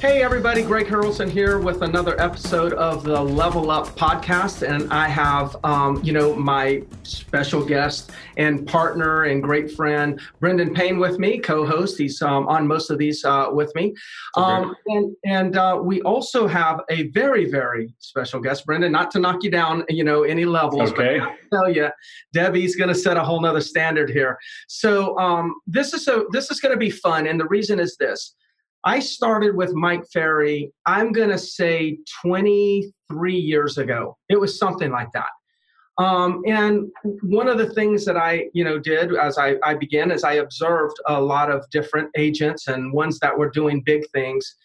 Hey, everybody, Greg Harrelson here with another episode of the Level Up podcast. And I have, um, you know, my special guest and partner and great friend, Brendan Payne, with me, co host. He's um, on most of these uh, with me. Um, and and uh, we also have a very, very special guest, Brendan, not to knock you down, you know, any levels. Okay. But I tell you, Debbie's going to set a whole nother standard here. So um, this is a this is going to be fun. And the reason is this. I started with Mike Ferry, I'm going to say 23 years ago. It was something like that. Um, and one of the things that I, you know, did as I, I began is I observed a lot of different agents and ones that were doing big things.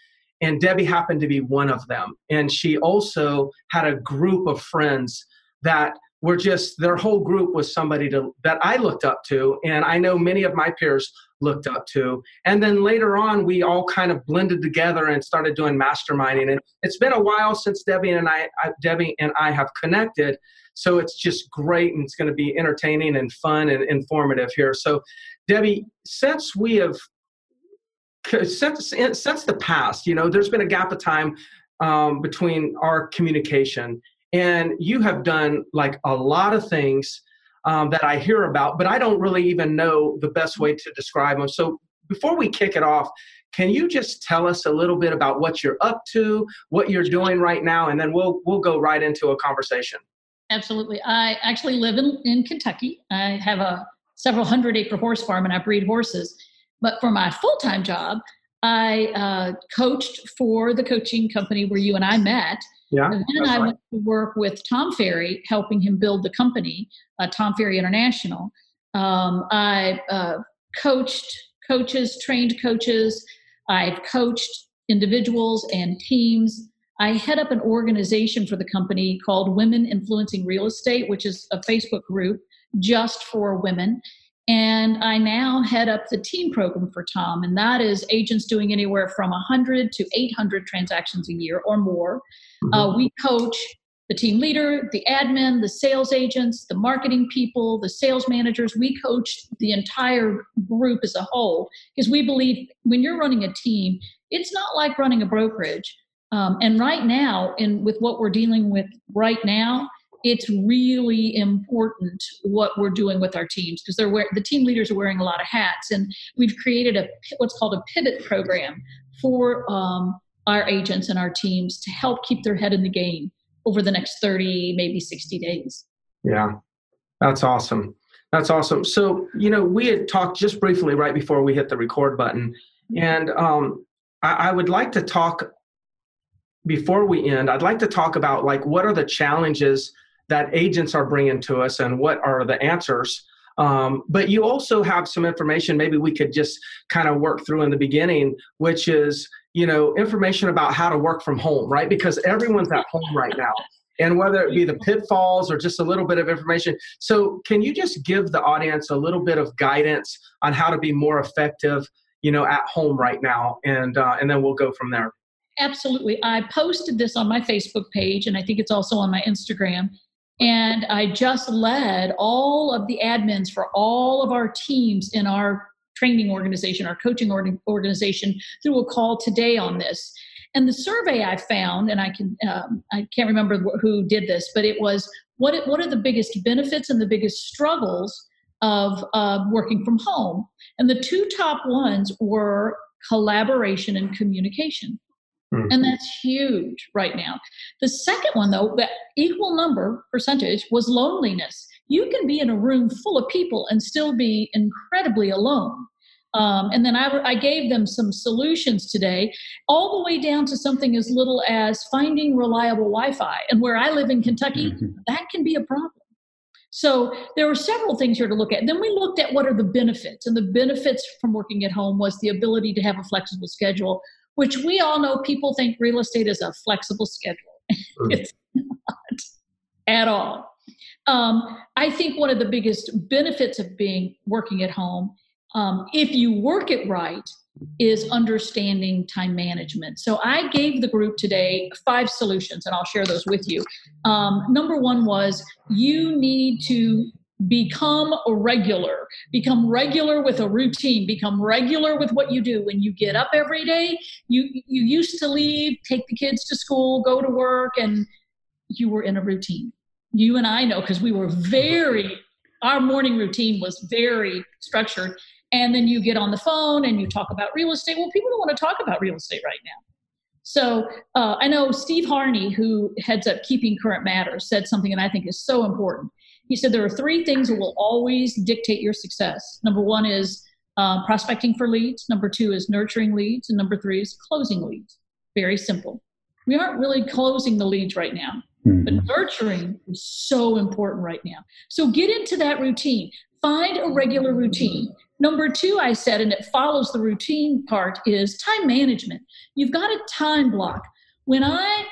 And Debbie happened to be one of them. And she also had a group of friends that were just their whole group was somebody to, that I looked up to, and I know many of my peers looked up to. And then later on, we all kind of blended together and started doing masterminding. And it's been a while since Debbie and I, I Debbie and I have connected. So it's just great, and it's going to be entertaining and fun and informative here. So, Debbie, since we have since since the past, you know, there's been a gap of time um, between our communication and you have done like a lot of things um, that I hear about, but I don't really even know the best way to describe them. So before we kick it off, can you just tell us a little bit about what you're up to, what you're doing right now, and then we'll we'll go right into a conversation. Absolutely. I actually live in, in Kentucky. I have a several hundred acre horse farm and I breed horses. But for my full time job, I uh, coached for the coaching company where you and I met. Yeah. And then I right. went to work with Tom Ferry, helping him build the company, uh, Tom Ferry International. Um, I uh, coached coaches, trained coaches. I've coached individuals and teams. I head up an organization for the company called Women Influencing Real Estate, which is a Facebook group just for women. And I now head up the team program for Tom, and that is agents doing anywhere from 100 to 800 transactions a year or more. Mm-hmm. Uh, we coach the team leader, the admin, the sales agents, the marketing people, the sales managers. We coach the entire group as a whole because we believe when you're running a team, it's not like running a brokerage. Um, and right now, in with what we're dealing with right now, it's really important what we're doing with our teams because they're wear, the team leaders are wearing a lot of hats, and we've created a what's called a pivot program for um, our agents and our teams to help keep their head in the game over the next 30, maybe 60 days. Yeah, that's awesome. That's awesome. So, you know, we had talked just briefly right before we hit the record button. And um, I, I would like to talk before we end, I'd like to talk about like what are the challenges that agents are bringing to us and what are the answers. Um, but you also have some information maybe we could just kind of work through in the beginning, which is you know information about how to work from home right? Because everyone's at home right now. And whether it be the pitfalls or just a little bit of information. So can you just give the audience a little bit of guidance on how to be more effective you know at home right now? And uh, and then we'll go from there. Absolutely. I posted this on my facebook page and i think it's also on my instagram and i just led all of the admins for all of our teams in our training organization, our coaching organization, through a call today on this. And the survey I found, and I can um, I can't remember who did this, but it was what it, what are the biggest benefits and the biggest struggles of uh, working from home? And the two top ones were collaboration and communication. Mm-hmm. And that's huge right now. The second one, though, that equal number percentage was loneliness you can be in a room full of people and still be incredibly alone. Um, and then I, I, gave them some solutions today, all the way down to something as little as finding reliable Wi Fi. And where I live in Kentucky, mm-hmm. that can be a problem. So there were several things here to look at. Then we looked at what are the benefits. And the benefits from working at home was the ability to have a flexible schedule, which we all know people think real estate is a flexible schedule. It's not at all. Um, I think one of the biggest benefits of being working at home, um, if you work it right, is understanding time management. So I gave the group today five solutions, and I'll share those with you. Um, number one was you need to become regular. Become regular with a routine. Become regular with what you do. When you get up every day you you used to leave take the kids to school go to work and you were in a routine. You and i know because we were very our morning routine was very structured. And then you get on the phone and you talk about real estate. Well people don't want to talk about real estate right now. So uh, i know steve harney who heads up keeping current matters said something that i think is so important he said there are three things that will always dictate your success. Number one is uh, prospecting for leads. Number two is nurturing leads. And number three is closing leads. Very simple. We aren't really closing the leads right now, mm-hmm. but nurturing is so important right now. So get into that routine. Find a regular routine. Number two, I said, and it follows the routine part, is time management. You've got a time block. When I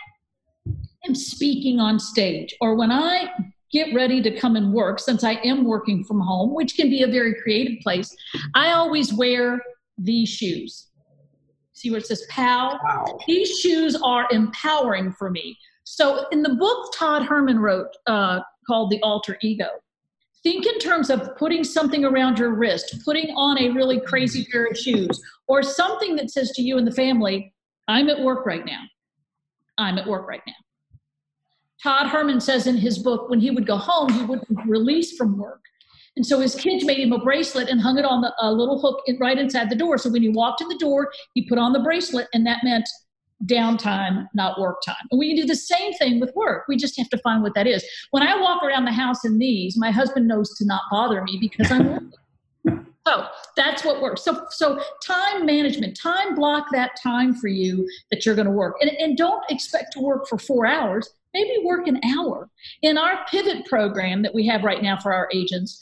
am speaking on stage or when I get ready to come and work since I am working from home, which can be a very creative place, I always wear these shoes. See where it says POW? Wow. These shoes are empowering for me. So, in the book Todd Herman wrote uh, called The Alter Ego, think in terms of putting something around your wrist, putting on a really crazy pair of shoes, or something that says to you and the family, I'm at work right now. I'm at work right now. Todd Herman says in his book, when he would go home, he wouldn't release from work. And so his kids made him a bracelet and hung it on the, a little hook right inside the door. So when he walked in the door, he put on the bracelet, and that meant downtime, not work time. And we can do the same thing with work. We just have to find what that is. When I walk around the house in these, my husband knows to not bother me because I'm working. So that's what works. So so time management, time block that time for you that you're going to work. And, and don't expect to work for four hours maybe work an hour. In our pivot program that we have right now for our agents,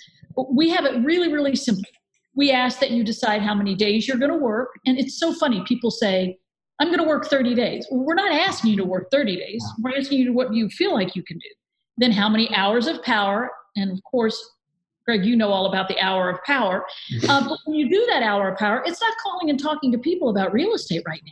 we have it really, really simple. We ask that you decide how many days you're going to work. And it's so funny. People say, I'm going to work 30 days. Well, we're not asking you to work 30 days. We're asking you to what you feel like you can do. Then how many hours of power? And of course, Greg, you know all about the hour of power. Uh, but when you do that hour of power, it's not calling and talking to people about real estate right now.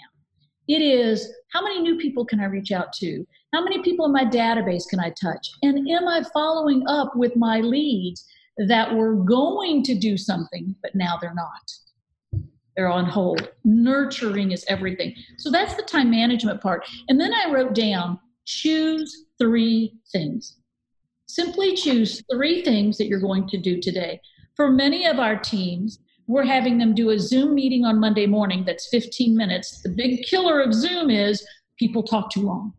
It is how many new people can I reach out to? How many people in my database can I touch? And am I following up with my leads that were going to do something, but now they're not? They're on hold. Nurturing is everything. So that's the time management part. And then I wrote down choose three things. Simply choose three things that you're going to do today. For many of our teams, we're having them do a Zoom meeting on Monday morning that's 15 minutes. The big killer of Zoom is people talk too long.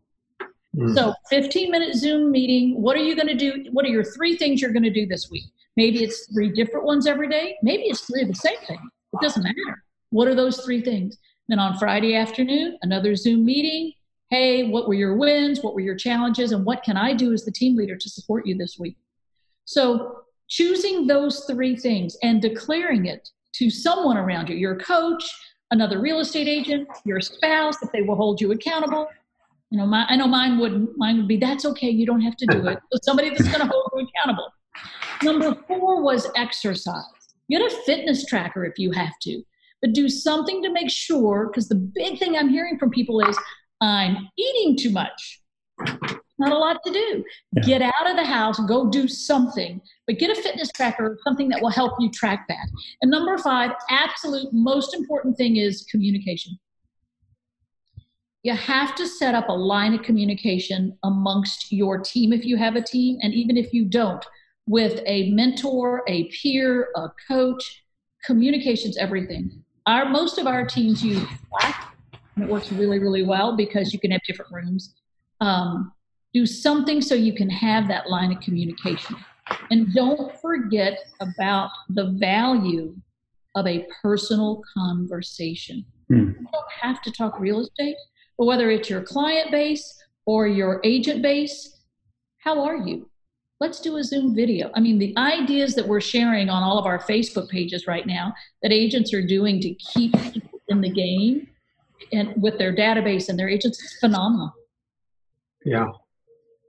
Mm. So, 15 minute Zoom meeting. What are you going to do? What are your three things you're going to do this week? Maybe it's three different ones every day. Maybe it's three of the same thing. It doesn't matter. What are those three things? Then on Friday afternoon, another Zoom meeting. Hey, what were your wins? What were your challenges? And what can I do as the team leader to support you this week? So, choosing those three things and declaring it to someone around you your coach, another real estate agent, your spouse, if they will hold you accountable. You know, my, I know mine wouldn't. Mine would be, that's okay, you don't have to do it. But somebody that's going to hold you accountable. Number four was exercise. Get a fitness tracker if you have to, but do something to make sure, because the big thing I'm hearing from people is, I'm eating too much not a lot to do. Yeah. Get out of the house, go do something, but get a fitness tracker, something that will help you track that. And number five, absolute most important thing is communication. You have to set up a line of communication amongst your team if you have a team, and even if you don't, with a mentor, a peer, a coach. Communication's everything. Our most of our teams use Slack, and it works really, really well because you can have different rooms. Um, do something so you can have that line of communication. And don't forget about the value of a personal conversation. Mm. You don't have to talk real estate, but whether it's your client base or your agent base, how are you? Let's do a Zoom video. I mean, the ideas that we're sharing on all of our Facebook pages right now that agents are doing to keep in the game and with their database and their agents is phenomenal. Yeah.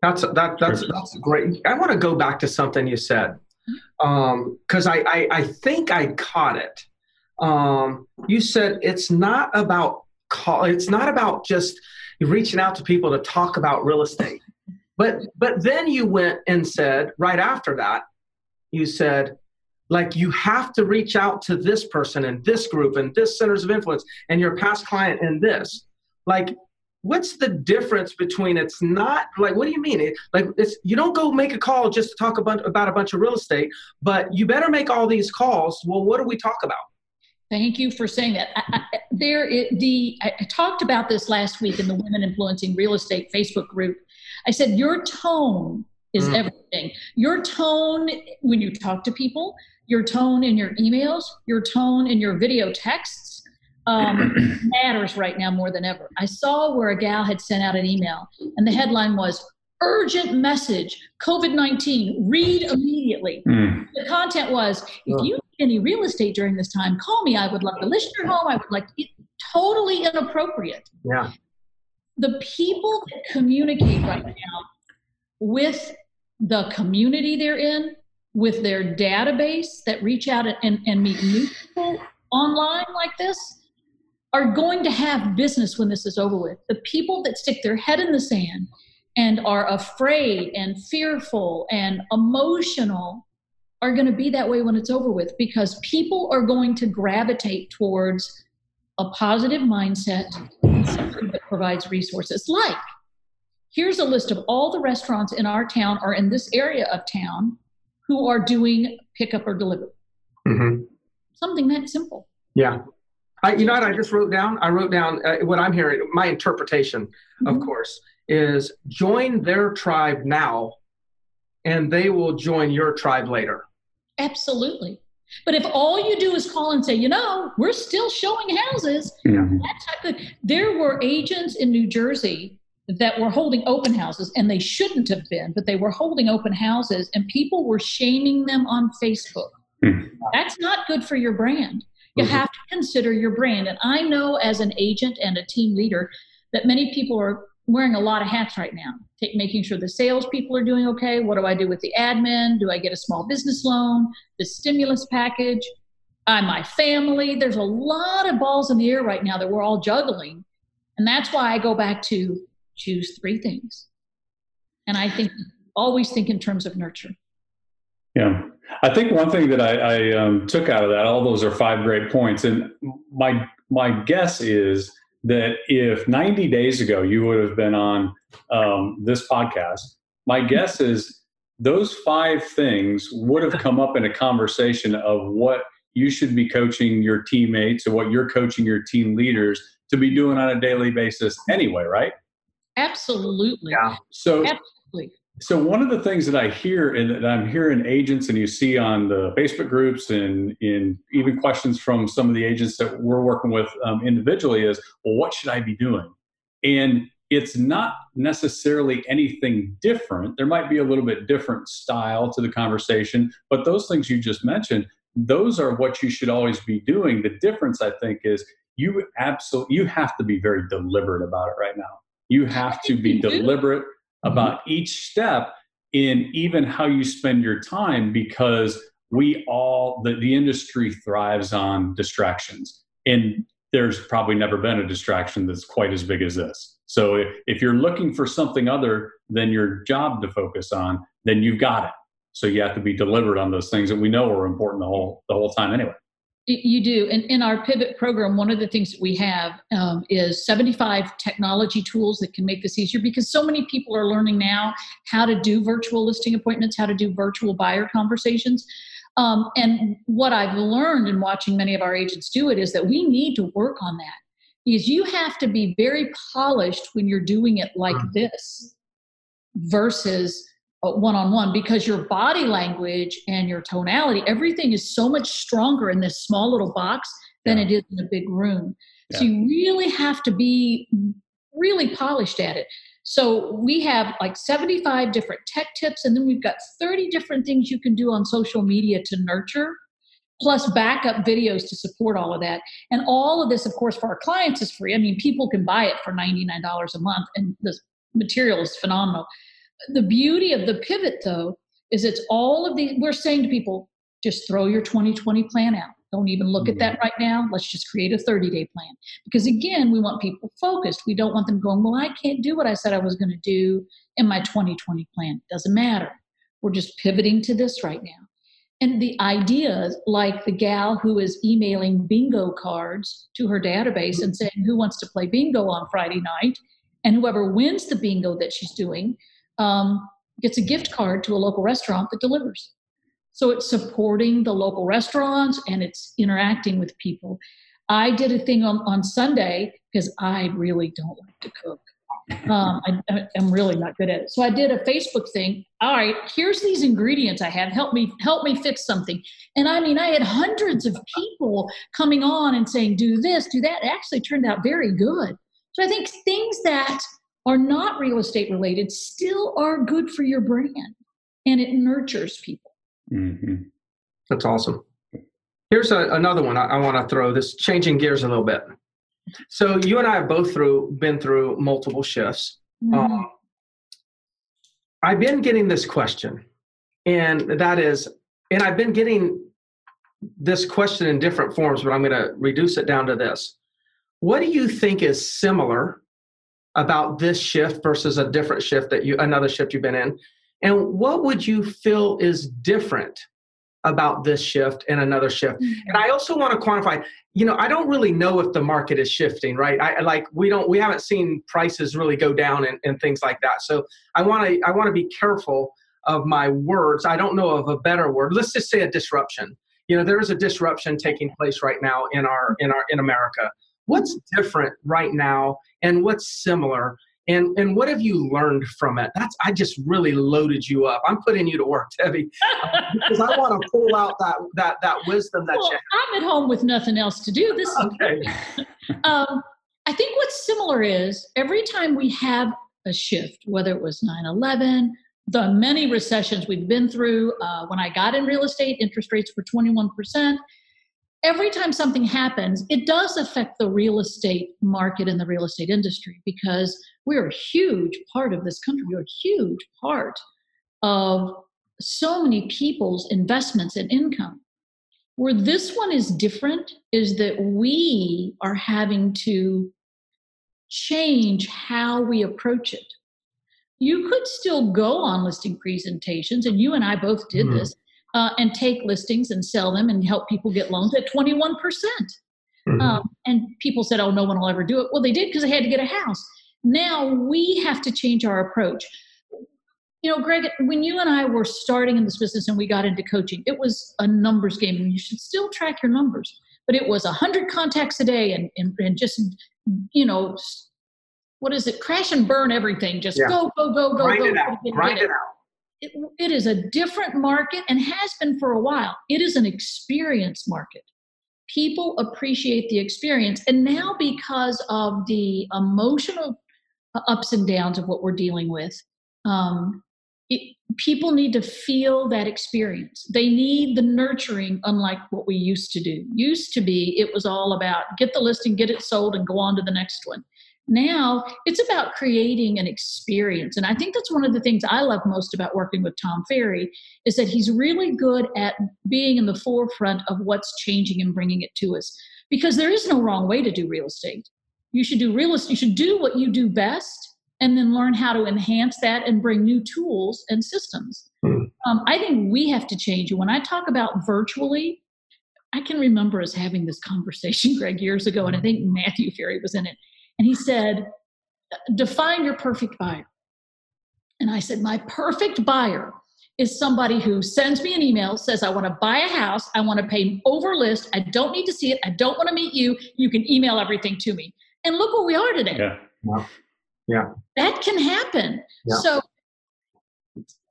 That's that that's that's great. I want to go back to something you said because um, I, I I think I caught it. Um, you said it's not about call. It's not about just reaching out to people to talk about real estate. But but then you went and said right after that, you said like you have to reach out to this person and this group and this centers of influence and your past client and this. Like what's the difference between it's not like what do you mean it, like it's you don't go make a call just to talk about, about a bunch of real estate but you better make all these calls well what do we talk about Thank you for saying that. I, I, there, it, the I, I talked about this last week in the Women Influencing Real Estate Facebook group. I said your tone is mm. everything. Your tone when you talk to people, your tone in your emails, your tone in your video texts um, matters right now more than ever. I saw where a gal had sent out an email, and the headline was urgent message COVID 19, read immediately. Mm. The content was if you need any real estate during this time, call me. I would love to list your home. I would like to, totally inappropriate. Yeah. The people that communicate right now with the community they're in, with their database that reach out and, and meet new people online like this, are going to have business when this is over with. The people that stick their head in the sand and are afraid and fearful and emotional are going to be that way when it's over with because people are going to gravitate towards a positive mindset that provides resources like here's a list of all the restaurants in our town or in this area of town who are doing pickup or delivery mm-hmm. something that simple yeah I, you know what I just wrote down? I wrote down uh, what I'm hearing, my interpretation, mm-hmm. of course, is join their tribe now and they will join your tribe later. Absolutely. But if all you do is call and say, you know, we're still showing houses, yeah. of, there were agents in New Jersey that were holding open houses, and they shouldn't have been, but they were holding open houses, and people were shaming them on Facebook. Mm. That's not good for your brand. You mm-hmm. have to consider your brand. And I know as an agent and a team leader that many people are wearing a lot of hats right now, Take, making sure the salespeople are doing okay. What do I do with the admin? Do I get a small business loan? The stimulus package? Uh, my family? There's a lot of balls in the air right now that we're all juggling. And that's why I go back to choose three things. And I think always think in terms of nurture. Yeah. I think one thing that I, I um, took out of that, all those are five great points. And my, my guess is that if 90 days ago you would have been on um, this podcast, my guess is those five things would have come up in a conversation of what you should be coaching your teammates or what you're coaching your team leaders to be doing on a daily basis anyway, right? Absolutely. Yeah. So Absolutely. So one of the things that I hear and that I'm hearing agents and you see on the Facebook groups and in even questions from some of the agents that we're working with um, individually is, well, what should I be doing? And it's not necessarily anything different. There might be a little bit different style to the conversation, but those things you just mentioned, those are what you should always be doing. The difference, I think, is you absolutely you have to be very deliberate about it right now. You have to be deliberate. About mm-hmm. each step in even how you spend your time because we all the, the industry thrives on distractions. And there's probably never been a distraction that's quite as big as this. So if, if you're looking for something other than your job to focus on then you've got it. So you have to be deliberate on those things that we know are important the whole the whole time anyway you do. And in our pivot program, one of the things that we have um, is 75 technology tools that can make this easier because so many people are learning now how to do virtual listing appointments, how to do virtual buyer conversations. Um, and what I've learned in watching many of our agents do it is that we need to work on that because you have to be very polished when you're doing it like mm. this versus one on one because your body language and your tonality, everything is so much stronger in this small little box than yeah. it is in a big room. Yeah. So you really have to be really polished at it. So we have like 75 different tech tips, and then we've got 30 different things you can do on social media to nurture, plus backup videos to support all of that. And all of this, of course, for our clients is free. I mean, people can buy it for $99 a month, and the material is phenomenal the beauty of the pivot, though, is it's all of these. We're saying to people, just throw your 2020 plan out. Don't even look at that mm-hmm. right now. Let's just create a 30 day plan. Because again, we want people focused. We don't want them going, well, I can't do what I said I was going to do in my 2020 plan. Doesn't matter. We're just pivoting to this right now. And the ideas, like the gal who is emailing bingo cards to her database and saying, Who wants to play bingo on Friday night? And whoever wins the bingo that she's doing um, gets a gift card to a local restaurant that delivers. So it's supporting the local restaurants and it's interacting with people. I did a thing on, on Sunday because I really don't like to cook. Um, I, am really not good at it. So I did a Facebook thing. All right, here's these ingredients I have. Help me, help me fix something. And I mean, I had hundreds of people coming on and saying, "Do this, do that." It actually turned out very good. So I think things that are not real estate related still are good for your brand, and it nurtures people. Mm-hmm. That's awesome. Here's a, another one I, I want to throw this changing gears a little bit. So you and I have both through been through multiple shifts. Mm-hmm. Um, I've been getting this question, and that is, and I've been getting this question in different forms, but I'm going to reduce it down to this. What do you think is similar about this shift versus a different shift that you another shift you've been in? And what would you feel is different about this shift and another shift? Mm-hmm. And I also want to quantify, you know, I don't really know if the market is shifting, right? I like we don't we haven't seen prices really go down and, and things like that. So I want to I want to be careful of my words. I don't know of a better word. Let's just say a disruption. You know, there is a disruption taking place right now in our in our in America. What's different right now and what's similar? and and what have you learned from it? That's i just really loaded you up. I'm putting you to work debbie because i want to pull out that that that wisdom that well, you i'm at home with nothing else to do this is okay. Um, i think what's similar is every time we have a shift whether it was 9-11 the many recessions we've been through uh, when i got in real estate interest rates were 21% every time something happens, it does affect the real estate market and the real estate industry because we're a huge part of this country. We're a huge part of so many people's investments and income. Where this one is different is that we are having to change how we approach it. You could still go on listing presentations, and you and I both did mm-hmm. this, uh, and take listings and sell them and help people get loans at 21%. percent mm hmm um, and people said, oh, no one will ever do it. Well, they did because they had to get a house. Now we have to change our approach. You know, Greg, when you and I were starting in this business and we got into coaching, it was a numbers game. And you should still track your numbers. But it was 100 contacts a day and, and, and just, you know, what is it? Crash and burn everything. Just yeah. go, go, go, go, Grind go. It out. Grind it, it out it, it is a different market and has been for a while. It is an experience market. People appreciate the experience. And now, because of the emotional ups and downs of what we're dealing with, um, it, people need to feel that experience. They need the nurturing, unlike what we used to do. Used to be, it was all about get the listing, get it sold, and go on to the next one. Now it's about creating an experience. And I think that's one of the things I love most about working with Tom Ferry is that he's really good at being in the forefront of what's changing and bringing it to us. Because there is no wrong way to do real estate. You should do real estate, you should do what you do best and then learn how to enhance that and bring new tools and systems. Mm. Um, I think we have to change. When I talk about virtually, I can remember us having this conversation, Greg, years ago, and I think Matthew Ferry was in it. And he said, Define your perfect buyer. And I said, My perfect buyer is somebody who sends me an email, says, I want to buy a house, I want to pay over list, I don't need to see it, I don't want to meet you, you can email everything to me. And look where we are today. Yeah. Yeah. yeah. That can happen. Yeah. So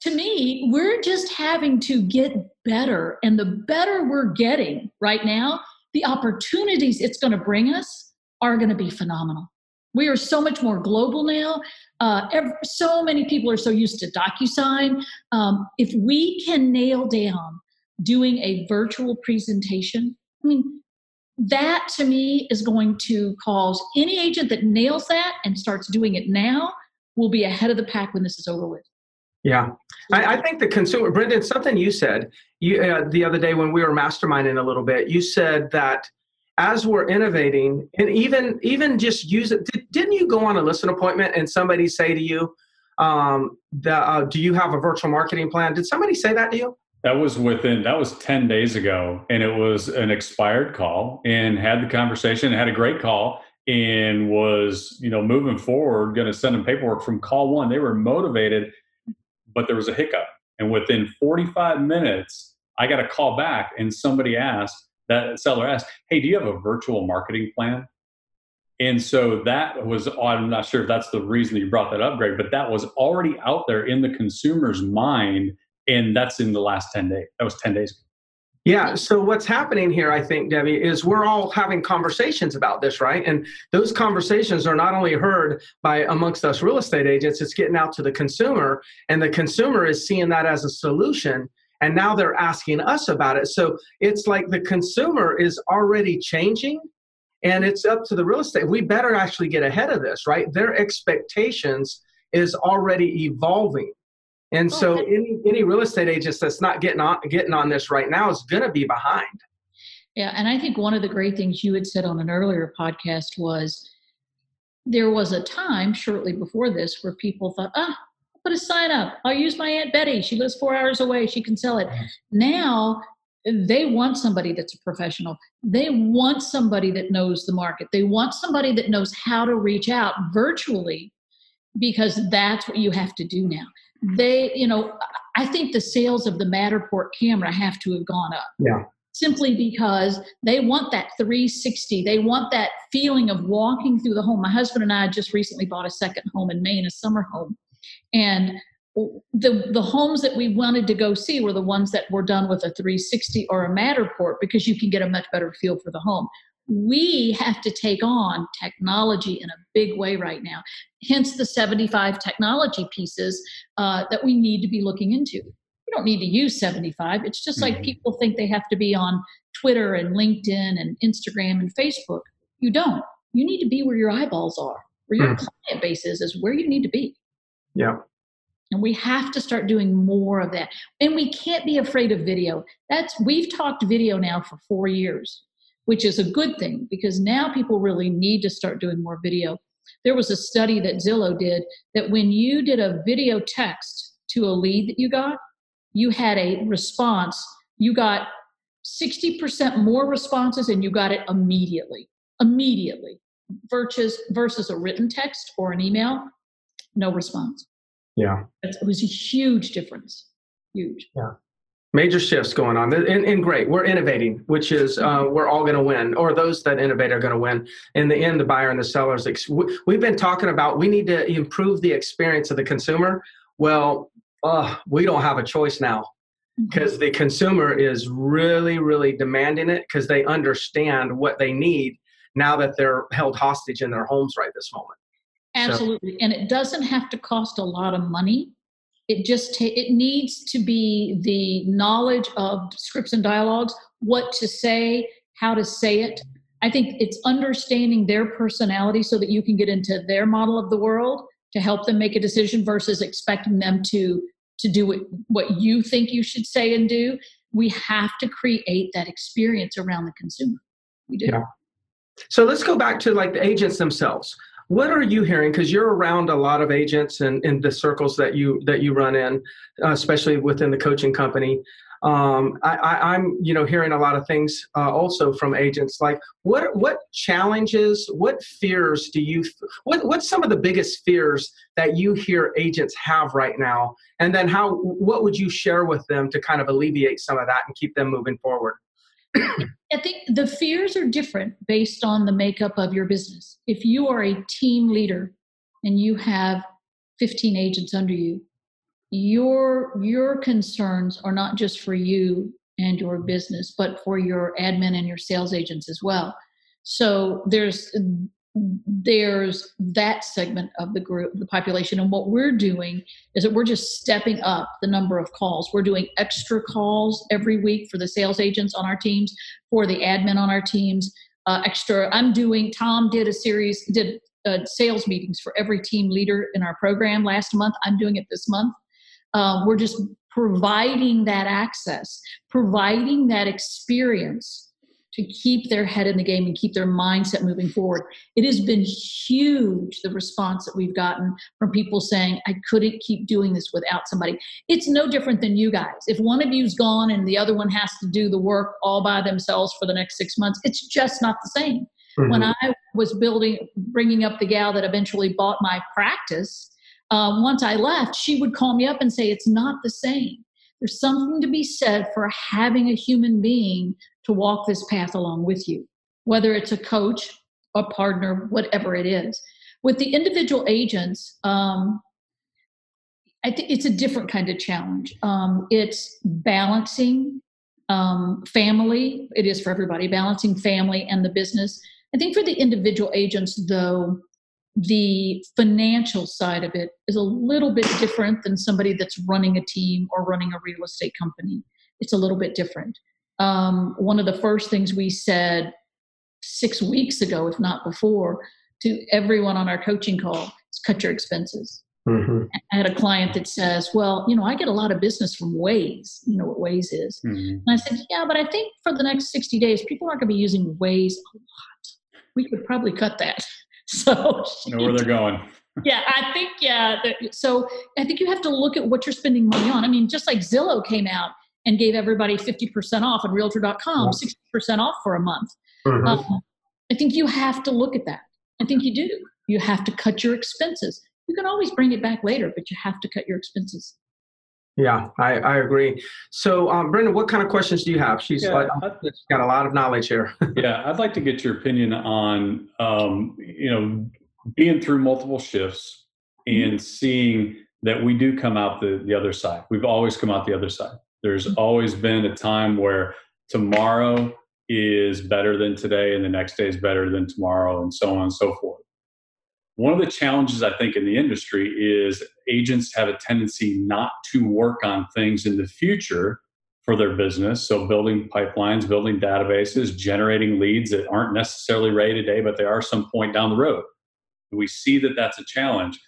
to me, we're just having to get better. And the better we're getting right now, the opportunities it's going to bring us are going to be phenomenal. We are so much more global now. Uh, every, so many people are so used to DocuSign. Um, if we can nail down doing a virtual presentation, I mean, that to me is going to cause any agent that nails that and starts doing it now will be ahead of the pack when this is over with. Yeah, I, I think the consumer, Brendan, something you said you uh, the other day when we were masterminding a little bit. You said that as we're innovating, and even even just use it. Did, didn't you go on a listing appointment and somebody say to you, um, the, uh, "Do you have a virtual marketing plan?" Did somebody say that to you? That was within that was 10 days ago and it was an expired call and had the conversation, had a great call and was, you know, moving forward, going to send them paperwork from call one. They were motivated, but there was a hiccup. And within 45 minutes, I got a call back and somebody asked, that seller asked, Hey, do you have a virtual marketing plan? And so that was, oh, I'm not sure if that's the reason that you brought that up, Greg, but that was already out there in the consumer's mind and that's in the last 10 days that was 10 days yeah so what's happening here i think debbie is we're all having conversations about this right and those conversations are not only heard by amongst us real estate agents it's getting out to the consumer and the consumer is seeing that as a solution and now they're asking us about it. So it's like the consumer is already changing and it's up to the real estate. We better actually get ahead of this right? Their expectations is already evolving. And so any any real estate agent that's not getting on getting on this right now is going to be behind. Yeah, and I think one of the great things you had said on an earlier podcast was there was a time shortly before this where people thought, ah, put a sign up. I'll use my Aunt Betty. She lives four hours away. She can sell it. Now they want somebody that's a professional. They want somebody that knows the market. They want somebody that knows how to reach out virtually because that's what you have to do now they, you know, I think the sales of the Matterport camera have to have gone up. Yeah. Simply because they want that 360. They want that feeling of walking through the home. My husband and I just recently bought a second home in Maine, a summer home. And the the homes that we wanted to go see were the ones that were done with a 360 or a Matterport because you can get a much better feel for the home we have to take on technology in a big way right now. Hence the 75 technology pieces uh, that we need to be looking into. You don't need to use 75. It's just mm-hmm. like people think they have to be on Twitter and LinkedIn and Instagram and Facebook. You don't. You need to be where your eyeballs are, where your mm-hmm. client base is, is where you need to be. Yeah. And we have to start doing more of that. And we can't be afraid of video. That's we've talked video now for four years which is a good thing because now people really need to start doing more video. There was a study that Zillow did that when you did a video text to a lead that you got, you had a response. You got 60% more responses and you got it immediately. Immediately. Versus versus a written text or an email, no response. Yeah. It was a huge difference. Huge. Yeah major shifts going on and, and great we're innovating which is uh, we're all going to win or those that innovate are going to win in the end the buyer and the sellers we've been talking about we need to improve the experience of the consumer well uh, we don't have a choice now because mm-hmm. the consumer is really really demanding it because they understand what they need now that they're held hostage in their homes right this moment absolutely so, and it doesn't have to cost a lot of money. It just ta- it needs to be the knowledge of scripts and dialogues what to say how to say it. I think it's understanding their personality so that you can get into their model of the world to help them make a decision versus expecting them to to do what, what you think you should say and do. We have to create that experience around the consumer. We do. Yeah. so let's go back to like the agents themselves what are you hearing? Because you're around a lot of agents and in the circles that you that you run in uh, especially within the coaching company. Um, I, am you know hearing a lot of things uh, also from agents. Like what what challenges what fears do you what what's some of the biggest fears that you hear agents have right now? And then how what would you share with them to kind of alleviate some of that and keep them moving forward I think the fears are different based on the makeup of your business. If you are a team leader and you have 15 agents under you, your your concerns are not just for you and your business, but for your admin and your sales agents as well. So there's there's that segment of the group the population. And what we're doing is that we're just stepping up the number of calls. We're doing extra calls every week for the sales agents on our teams for the admin on our teams uh, extra. I'm doing tom did a series did uh, sales meetings for every team leader in our program last month. I'm doing it this month. Um, we're just providing that access, providing that experience to keep their head in the game and keep their mindset moving forward. It has been huge the response that we've gotten from people saying, I couldn't keep doing this without somebody. It's no different than you guys. If one of you's gone and the other one has to do the work all by themselves for the next six months, it's just not the same. Mm-hmm. When I was building, bringing up the gal that eventually bought my practice, um, once I left, she would call me up and say, It's not the same. There's something to be said for having a human being to walk this path along with you, whether it's a coach, a partner, whatever it is. With the individual agents, um, I think it's a different kind of challenge. Um, it's balancing um, family. It is for everybody, balancing family and the business. I think for the individual agents, though, the financial side of it is a little bit different than somebody that's running a team or running a real estate company. It's a little bit different um, one of the first things we said six weeks ago, if not before, to everyone on our coaching call is cut your expenses. Mm-hmm. I had a client that says, Well, you know, I get a lot of business from Waze. You know what Waze is. Mm-hmm. And I said, Yeah, but I think for the next 60 days, people aren't going to be using Waze a lot. We could probably cut that. So, know where they're going. yeah, I think, yeah. So I think you have to look at what you're spending money on. I mean, just like Zillow came out and gave everybody 50% off and realtor.com 60% off for a month. Mm-hmm. um, i think you have to look at that. I think you do. You have to cut your expenses. You can always bring it back later but you have to cut your expenses. Yeah i, I agree. So um, Brendan what kind of questions do you have? She's yeah, she's got a lot of knowledge here. Yeah i'd like to get your opinion on um, you know being through multiple shifts and mm-hmm. seeing that we do come out the, the other side. We've always come out the other side there's always been a time where tomorrow is better than today and the next day is better than tomorrow and so on and so forth. One of the challenges I think in the industry is agents have a tendency not to work on things in the future for their business. So, building pipelines, building databases, generating leads that aren't necessarily ready today, but they are some point down the road. We see that that's a challenge.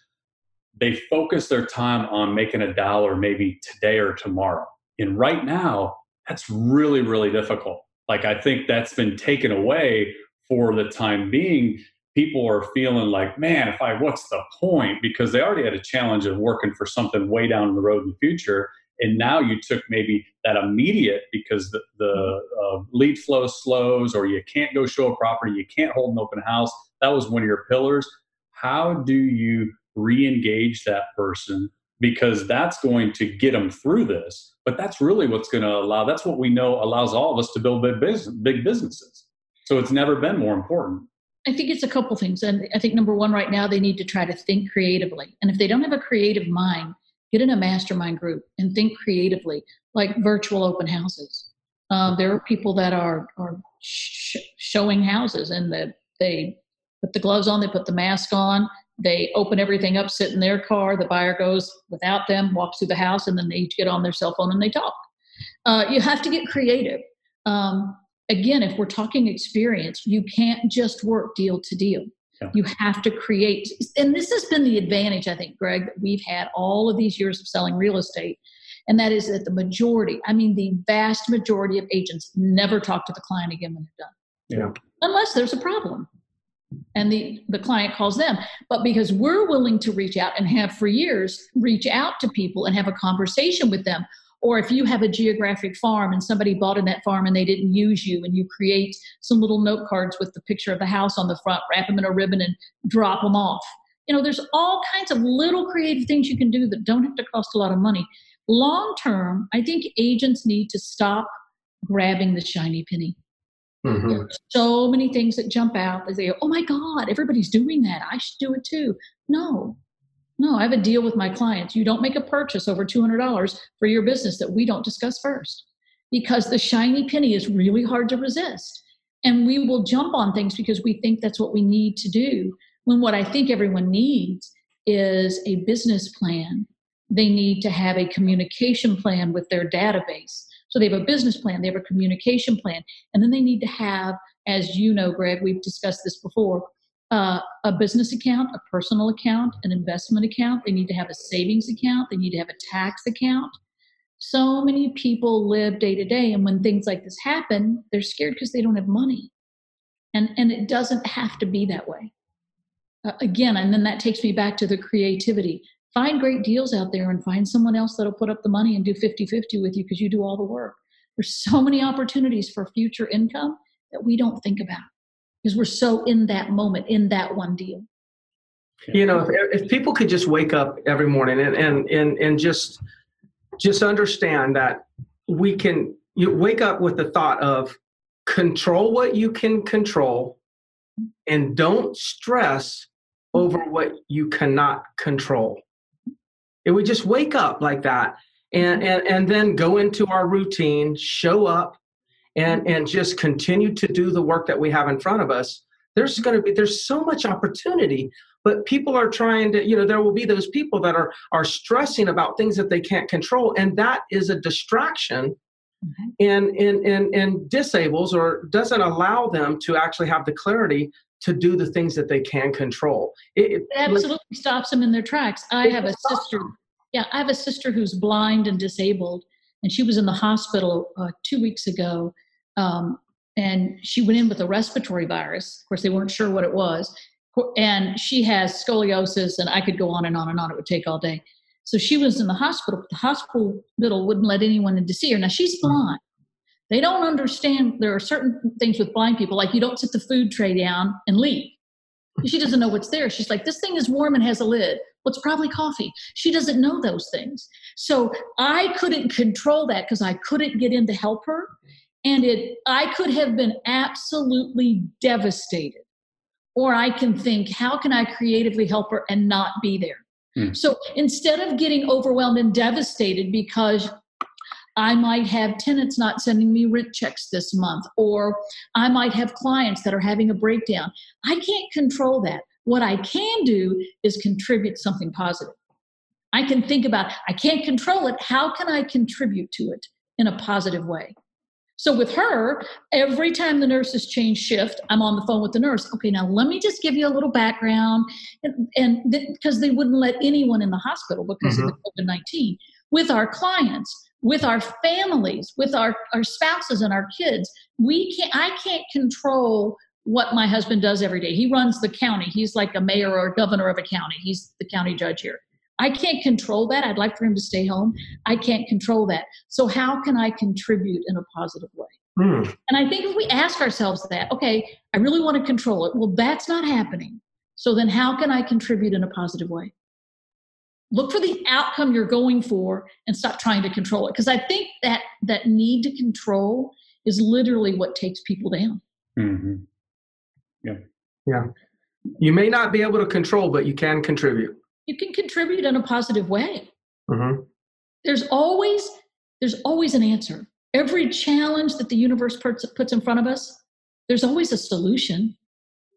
They focus their time on making a dollar maybe today or tomorrow. And right now, that's really, really difficult. Like, I think that's been taken away for the time being. People are feeling like, man, if I, what's the point? Because they already had a challenge of working for something way down the road in the future. And now you took maybe that immediate because the, the uh, lead flow slows or you can't go show a property, you can't hold an open house. That was one of your pillars. How do you re engage that person because that's going to get them through this. But that's really what's going to allow, that's what we know allows all of us to build big, business, big businesses. So it's never been more important. I think it's a couple things. And I think number one, right now, they need to try to think creatively. And if they don't have a creative mind, get in a mastermind group and think creatively, like virtual open houses. Um, there are people that are, are sh- showing houses and that they put the gloves on, they put the mask on, they open everything up, sit in their car. The buyer goes without them, walks through the house, and then they each get on their cell phone and they talk. Uh, you have to get creative. Um, again, if we're talking experience, you can't just work deal to deal. Yeah. You have to create, and this has been the advantage, I think, Greg, that we've had all of these years of selling real estate. And that is that the majority, I mean, the vast majority of agents never talk to the client again when they're done. Yeah. Unless there's a problem and the, the client calls them. But because we're willing to reach out and have for years reach out to people and have a conversation with them, or if you have a geographic farm and somebody bought in that farm and they didn't use you, and you create some little note cards with the picture of the house on the front, wrap them in a ribbon and drop them off. You know, there's all kinds of little creative things you can do that don't have to cost a lot of money. Long term, I think agents need to stop grabbing the shiny penny Mm-hmm. so many things that jump out. They say, "Oh my God, everybody's doing that. I should do it too." No, no. I have a deal with my clients. You don't make a purchase over two hundred dollars for your business that we don't discuss first, because the shiny penny is really hard to resist, and we will jump on things because we think that's what we need to do. When what I think everyone needs is a business plan. They need to have a communication plan with their database so they have a business plan, they have a communication plan, and then they need to have, as you know, Greg, we've discussed this before, uh, a business account, a personal account, an investment account. They need to have a savings account. They need to have a tax account. So many people live day to day, and when things like this happen, they're scared because they don't have money. And, and it doesn't have to be that way. Uh, again, and then that takes me back to the creativity. Find great deals out there and find someone else that'll put up the money and do 50 50 with you because you do all the work. There's so many opportunities for future income that we don't think about because we're so in that moment, in that one deal. You know, if, if people could just wake up every morning and, and, and, and just just understand that we can you wake up with the thought of control what you can control and don't stress over what you cannot control. It would just wake up like that and, and, and then go into our routine, show up, and, and just continue to do the work that we have in front of us. There's going to be there's so much opportunity, but people are trying to you know there will be those people that are are stressing about things that they can't control, and that is a distraction mm-hmm. and, and, and, and disables or doesn't allow them to actually have the clarity to do the things that they can control. It, it absolutely like, stops them in their tracks. I have a sister. Them. Yeah, I have a sister who's blind and disabled, and she was in the hospital uh, two weeks ago. Um, and she went in with a respiratory virus. Of course, they weren't sure what it was. And she has scoliosis, and I could go on and on and on. It would take all day. So she was in the hospital, but the hospital middle wouldn't let anyone in to see her. Now she's hmm. blind. They don't understand there are certain things with blind people, like you don't sit the food tray down and leave. She doesn't know what's there. She's like, this thing is warm and has a lid. Well, probably coffee. She doesn't know those things. So I couldn't control that because I couldn't get in to help her. And it I could have been absolutely devastated. Or I can think, how can I creatively help her and not be there? Mm. So instead of getting overwhelmed and devastated because I might have tenants not sending me rent checks this month, or I might have clients that are having a breakdown. I can't control that. What I can do is contribute something positive. I can think about, I can't control it. How can I contribute to it in a positive way? So with her, every time the nurses change shift, I'm on the phone with the nurse. Okay, now let me just give you a little background, and because they wouldn't let anyone in the hospital because mm-hmm. of the COVID 19. With our clients, with our families, with our, our spouses and our kids. We can't, I can't control what my husband does every day. He runs the county. He's like a mayor or a governor of a county. He's the county judge here. I can't control that. I'd like for him to stay home. I can't control that. So, how can I contribute in a positive way? Mm. And I think if we ask ourselves that, okay, I really want to control it. Well, that's not happening. So, then how can I contribute in a positive way? Look for the outcome you're going for and stop trying to control it. Because i think that that need to control is literally what takes people down. Mm-hmm. yeah. Yeah. You may not be able to control but you can contribute. You can contribute in a positive way. Mm-hmm. there's always there's always an answer. Every challenge that the universe puts, puts in front of us there's always a solution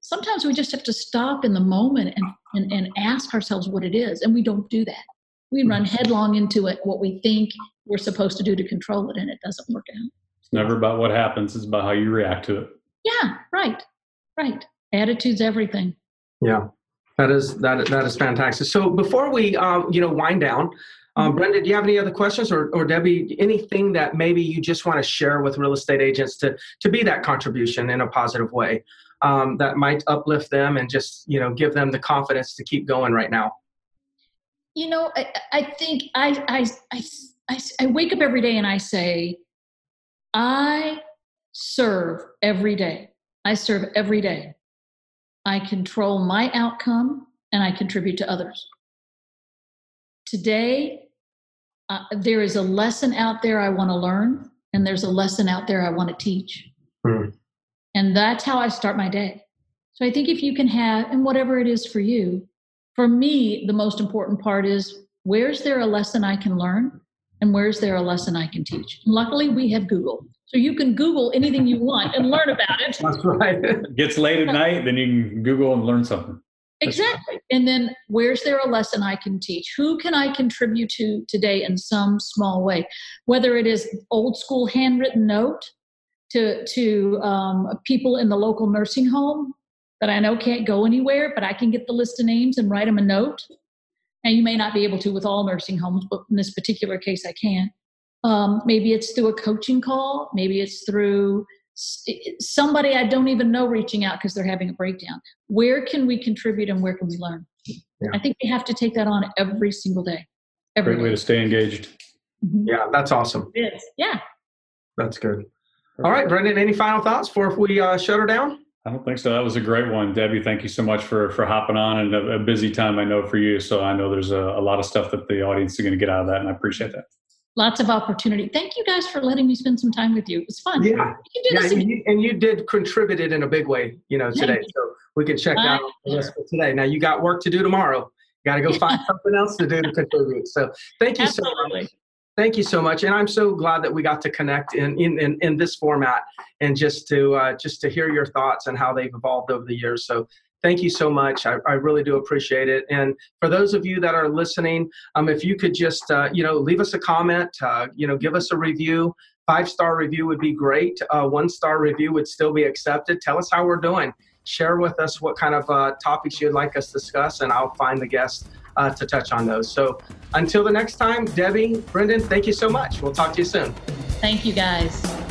sometimes we just have to stop in the moment and, and, and ask ourselves what it is. And we don't do that. We run mm-hmm. headlong into it, what we think we're supposed to do to control it, and it doesn't work out. It's never about what happens, it's about how you react to it. Yeah, right. Right. Attitude's everything. Yeah. That is that that is fantastic. So before we um, you know wind down, um, mm-hmm. Brendan, do you have any other questions, or, or Debbie, anything that maybe you just want to share with real estate agents to to be that contribution in a positive way? Um, that might uplift them and just you know give them the confidence to keep going right now. You know i, I think I, I i i i wake up every day and i say i serve every day. I serve every day. I control my outcome and i contribute to others. Today uh, there is a lesson out there i want to learn and there's a lesson out there i want to teach. Mm. And that's how I start my day. So I think if you can have, and whatever it is for you, for me, the most important part is where's there a lesson I can learn and where's there a lesson I can teach? And luckily, we have Google. So you can Google anything you want and learn about it. That's right. it gets late at night, then you can Google and learn something. Exactly. And then where's there a lesson I can teach? Who can I contribute to today in some small way? Whether it is old school handwritten note to to um, people in the local nursing home that I know can't go anywhere, but I can get the list of names and write them a note. And you may not be able to with all nursing homes, but in this particular case, I can. Um, maybe it's through a coaching call. Maybe it's through somebody I don't even know reaching out because they're having a breakdown. Where can we contribute and where can we learn? Yeah. I think we have to take that on every single day. Every Great way to stay engaged. Mm-hmm. Yeah, that's awesome. It is. Yeah. That's good. All right, Brendan, any final thoughts before if we uh, shut her down? I don't think so. That was a great one, Debbie. Thank you so much for for hopping on and a, a busy time I know for you. So I know there's a, a lot of stuff that the audience is going to get out of that, and I appreciate that. Lots of opportunity. Thank you guys for letting me spend some time with you. It was fun. Yeah, yeah, and you, and you, did contributed in a big way, you know, today. So we can check out the list for today. Now you got work to do tomorrow. You got to go find something else to do to contribute. So thank you Absolutely. so much. Thank you so much, and I'm so glad that we got to connect in in, in, in this format and just to uh, just to hear your thoughts and how they've evolved over the years. So thank you so much. I, I really do appreciate it. And for those of you that are listening, um, if you could just uh, you know leave us a comment, uh, you know, give us a review. Five star review would be great. Uh, one star review would still be accepted. Tell us how we're doing. Share with us what kind of uh, topics you'd like us to discuss, and I'll find the guests uh, to touch on those. So until the next time, Debbie, Brendan, thank you so much. We'll talk to you soon. Thank you, guys.